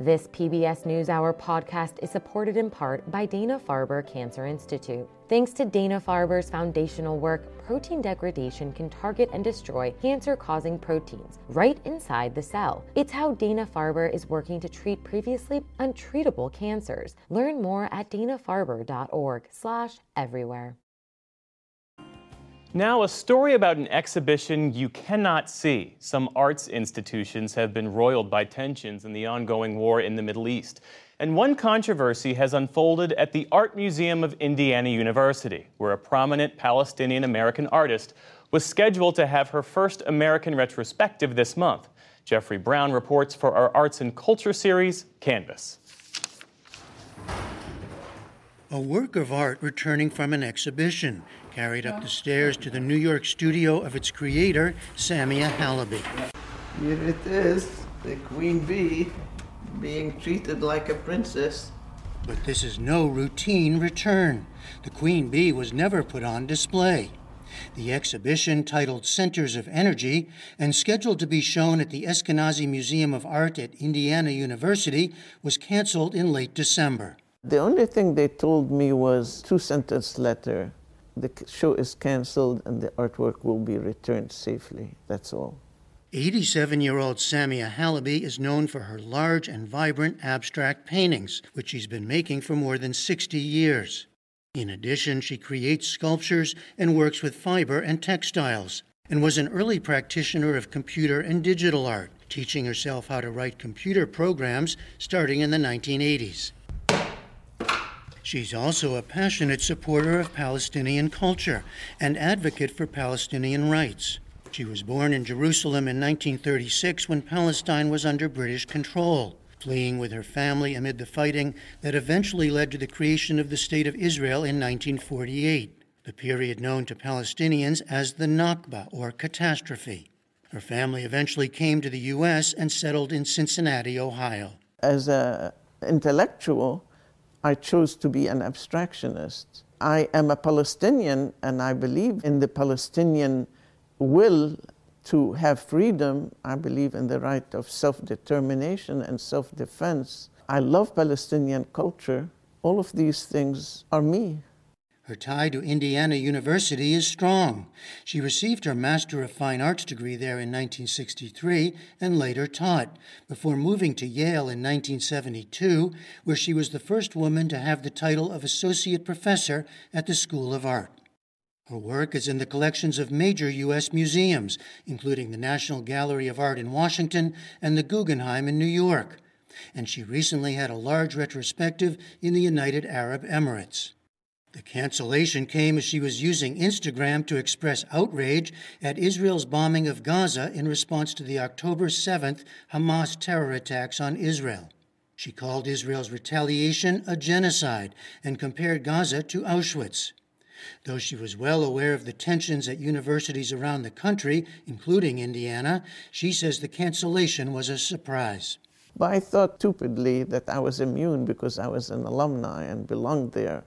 This PBS NewsHour podcast is supported in part by Dana Farber Cancer Institute. Thanks to Dana Farber's foundational work, protein degradation can target and destroy cancer causing proteins right inside the cell. It's how Dana Farber is working to treat previously untreatable cancers. Learn more at danafarber.org/slash everywhere. Now, a story about an exhibition you cannot see. Some arts institutions have been roiled by tensions in the ongoing war in the Middle East. And one controversy has unfolded at the Art Museum of Indiana University, where a prominent Palestinian American artist was scheduled to have her first American retrospective this month. Jeffrey Brown reports for our Arts and Culture series, Canvas. A work of art returning from an exhibition carried up the stairs to the New York studio of its creator, Samia Halaby. Here it is, the queen bee being treated like a princess. But this is no routine return. The queen bee was never put on display. The exhibition, titled Centers of Energy and scheduled to be shown at the Eskenazi Museum of Art at Indiana University, was canceled in late December. The only thing they told me was two sentence letter the show is canceled and the artwork will be returned safely. That's all. 87 year old Samia Halaby is known for her large and vibrant abstract paintings, which she's been making for more than 60 years. In addition, she creates sculptures and works with fiber and textiles, and was an early practitioner of computer and digital art, teaching herself how to write computer programs starting in the 1980s. She's also a passionate supporter of Palestinian culture and advocate for Palestinian rights. She was born in Jerusalem in 1936 when Palestine was under British control, fleeing with her family amid the fighting that eventually led to the creation of the State of Israel in 1948, the period known to Palestinians as the Nakba, or catastrophe. Her family eventually came to the U.S. and settled in Cincinnati, Ohio. As an intellectual, I chose to be an abstractionist. I am a Palestinian and I believe in the Palestinian will to have freedom. I believe in the right of self determination and self defense. I love Palestinian culture. All of these things are me. Her tie to Indiana University is strong. She received her Master of Fine Arts degree there in 1963 and later taught, before moving to Yale in 1972, where she was the first woman to have the title of Associate Professor at the School of Art. Her work is in the collections of major U.S. museums, including the National Gallery of Art in Washington and the Guggenheim in New York. And she recently had a large retrospective in the United Arab Emirates. The cancellation came as she was using Instagram to express outrage at Israel's bombing of Gaza in response to the October 7th Hamas terror attacks on Israel. She called Israel's retaliation a genocide and compared Gaza to Auschwitz. Though she was well aware of the tensions at universities around the country, including Indiana, she says the cancellation was a surprise. But I thought stupidly that I was immune because I was an alumni and belonged there.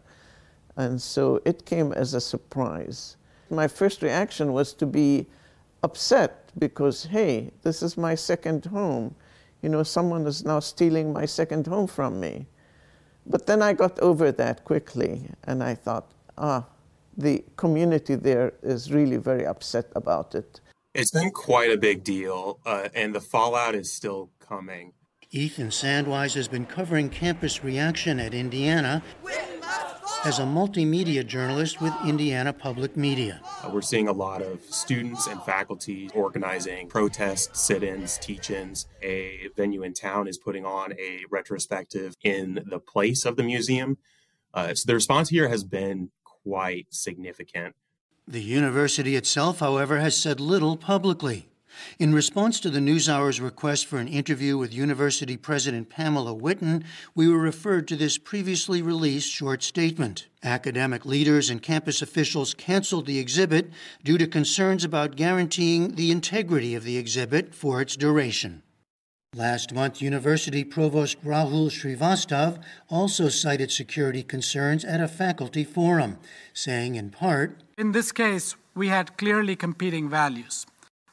And so it came as a surprise. My first reaction was to be upset because, hey, this is my second home. You know, someone is now stealing my second home from me. But then I got over that quickly and I thought, ah, the community there is really very upset about it. It's been quite a big deal, uh, and the fallout is still coming. Ethan Sandweiss has been covering campus reaction at Indiana as a multimedia journalist with Indiana Public Media. Uh, we're seeing a lot of students and faculty organizing protests, sit ins, teach ins. A venue in town is putting on a retrospective in the place of the museum. Uh, so the response here has been quite significant. The university itself, however, has said little publicly. In response to the NewsHour's request for an interview with University President Pamela Whitten, we were referred to this previously released short statement. Academic leaders and campus officials canceled the exhibit due to concerns about guaranteeing the integrity of the exhibit for its duration. Last month, University Provost Rahul Shrivastav also cited security concerns at a faculty forum, saying in part In this case, we had clearly competing values.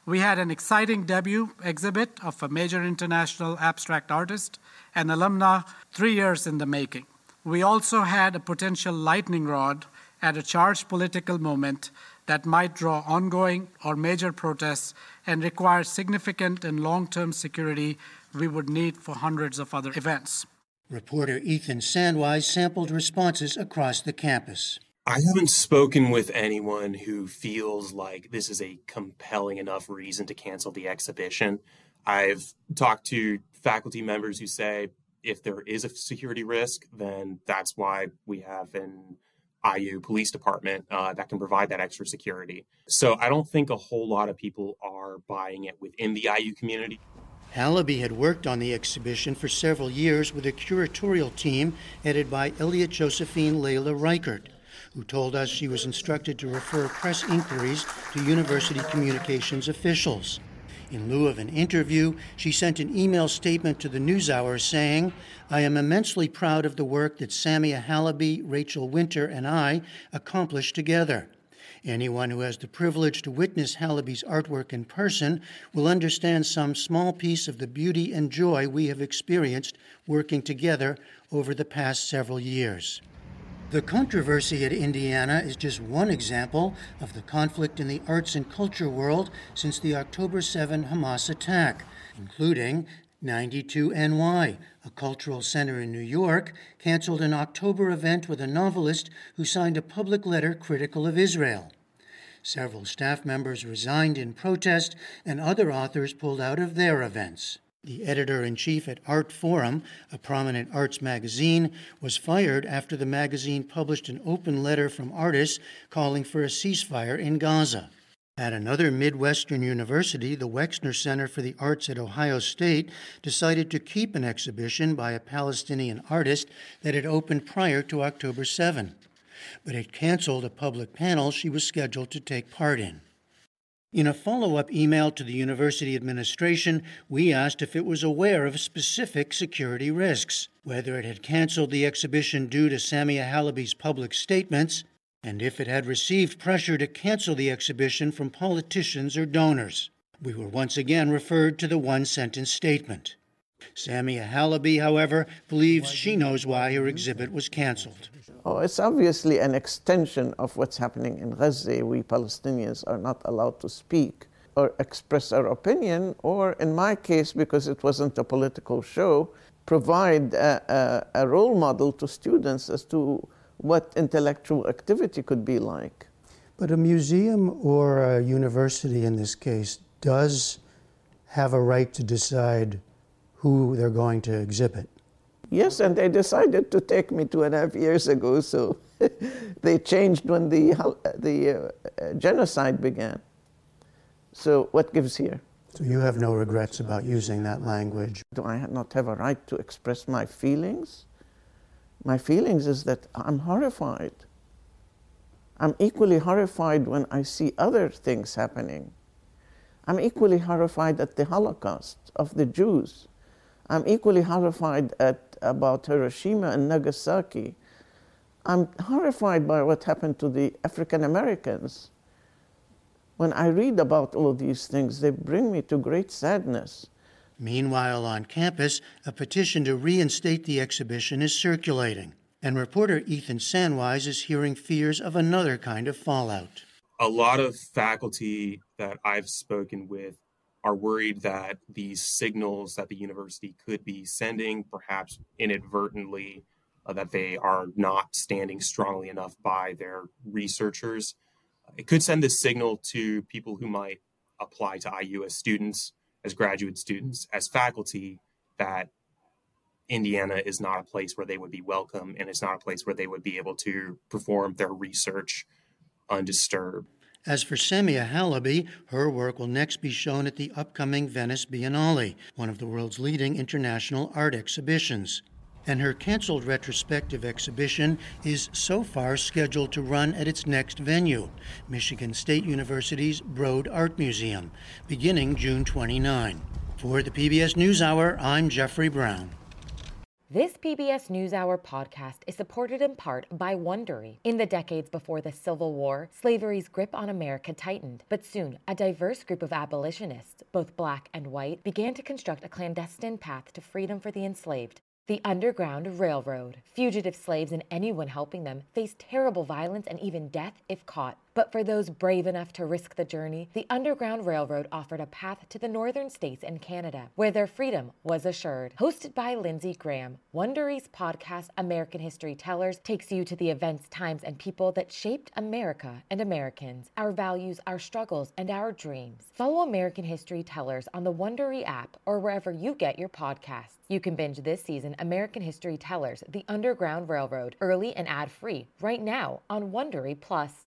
We had an exciting debut exhibit of a major international abstract artist and alumna three years in the making. We also had a potential lightning rod at a charged political moment that might draw ongoing or major protests and require significant and long term security we would need for hundreds of other events. Reporter Ethan Sandweiss sampled responses across the campus. I haven't spoken with anyone who feels like this is a compelling enough reason to cancel the exhibition. I've talked to faculty members who say if there is a security risk, then that's why we have an IU police department uh, that can provide that extra security. So I don't think a whole lot of people are buying it within the IU community. Halaby had worked on the exhibition for several years with a curatorial team headed by Elliot Josephine Leila Reichert, who told us she was instructed to refer press inquiries to university communications officials. In lieu of an interview, she sent an email statement to the NewsHour saying, I am immensely proud of the work that Samia Halaby, Rachel Winter, and I accomplished together. Anyone who has the privilege to witness Halaby's artwork in person will understand some small piece of the beauty and joy we have experienced working together over the past several years. The controversy at Indiana is just one example of the conflict in the arts and culture world since the October 7 Hamas attack, including 92NY, a cultural center in New York, canceled an October event with a novelist who signed a public letter critical of Israel. Several staff members resigned in protest, and other authors pulled out of their events. The editor in chief at Artforum, a prominent arts magazine, was fired after the magazine published an open letter from artists calling for a ceasefire in Gaza. At another Midwestern university, the Wexner Center for the Arts at Ohio State decided to keep an exhibition by a Palestinian artist that had opened prior to October 7, but it canceled a public panel she was scheduled to take part in. In a follow up email to the university administration, we asked if it was aware of specific security risks, whether it had canceled the exhibition due to Samia Halaby's public statements, and if it had received pressure to cancel the exhibition from politicians or donors. We were once again referred to the one sentence statement. Samia Halaby, however, believes she knows why her exhibit was canceled. Oh, it's obviously an extension of what's happening in Gaza. We Palestinians are not allowed to speak or express our opinion, or in my case, because it wasn't a political show, provide a, a, a role model to students as to what intellectual activity could be like. But a museum or a university in this case does have a right to decide who they're going to exhibit. Yes, and they decided to take me two and a half years ago, so they changed when the, the uh, genocide began. So, what gives here? So, you have no regrets about using that language? Do I not have a right to express my feelings? My feelings is that I'm horrified. I'm equally horrified when I see other things happening. I'm equally horrified at the Holocaust of the Jews. I'm equally horrified at, about Hiroshima and Nagasaki. I'm horrified by what happened to the African Americans. When I read about all these things, they bring me to great sadness. Meanwhile, on campus, a petition to reinstate the exhibition is circulating, and reporter Ethan Sandweiss is hearing fears of another kind of fallout. A lot of faculty that I've spoken with are worried that these signals that the university could be sending, perhaps inadvertently, uh, that they are not standing strongly enough by their researchers. It could send this signal to people who might apply to IU as students, as graduate students, as faculty, that Indiana is not a place where they would be welcome and it's not a place where they would be able to perform their research undisturbed. As for Samia Halaby, her work will next be shown at the upcoming Venice Biennale, one of the world's leading international art exhibitions. And her canceled retrospective exhibition is so far scheduled to run at its next venue, Michigan State University's Broad Art Museum, beginning June 29. For the PBS NewsHour, I'm Jeffrey Brown. This PBS NewsHour podcast is supported in part by Wondery. In the decades before the Civil War, slavery's grip on America tightened, but soon a diverse group of abolitionists, both black and white, began to construct a clandestine path to freedom for the enslaved. The Underground Railroad. Fugitive slaves and anyone helping them faced terrible violence and even death if caught. But for those brave enough to risk the journey, the Underground Railroad offered a path to the northern states and Canada, where their freedom was assured. Hosted by Lindsay Graham, Wondery's podcast American History Tellers takes you to the events, times, and people that shaped America and Americans, our values, our struggles, and our dreams. Follow American History Tellers on the Wondery app or wherever you get your podcasts. You can binge this season American History Tellers, The Underground Railroad, early and ad-free right now on Wondery Plus.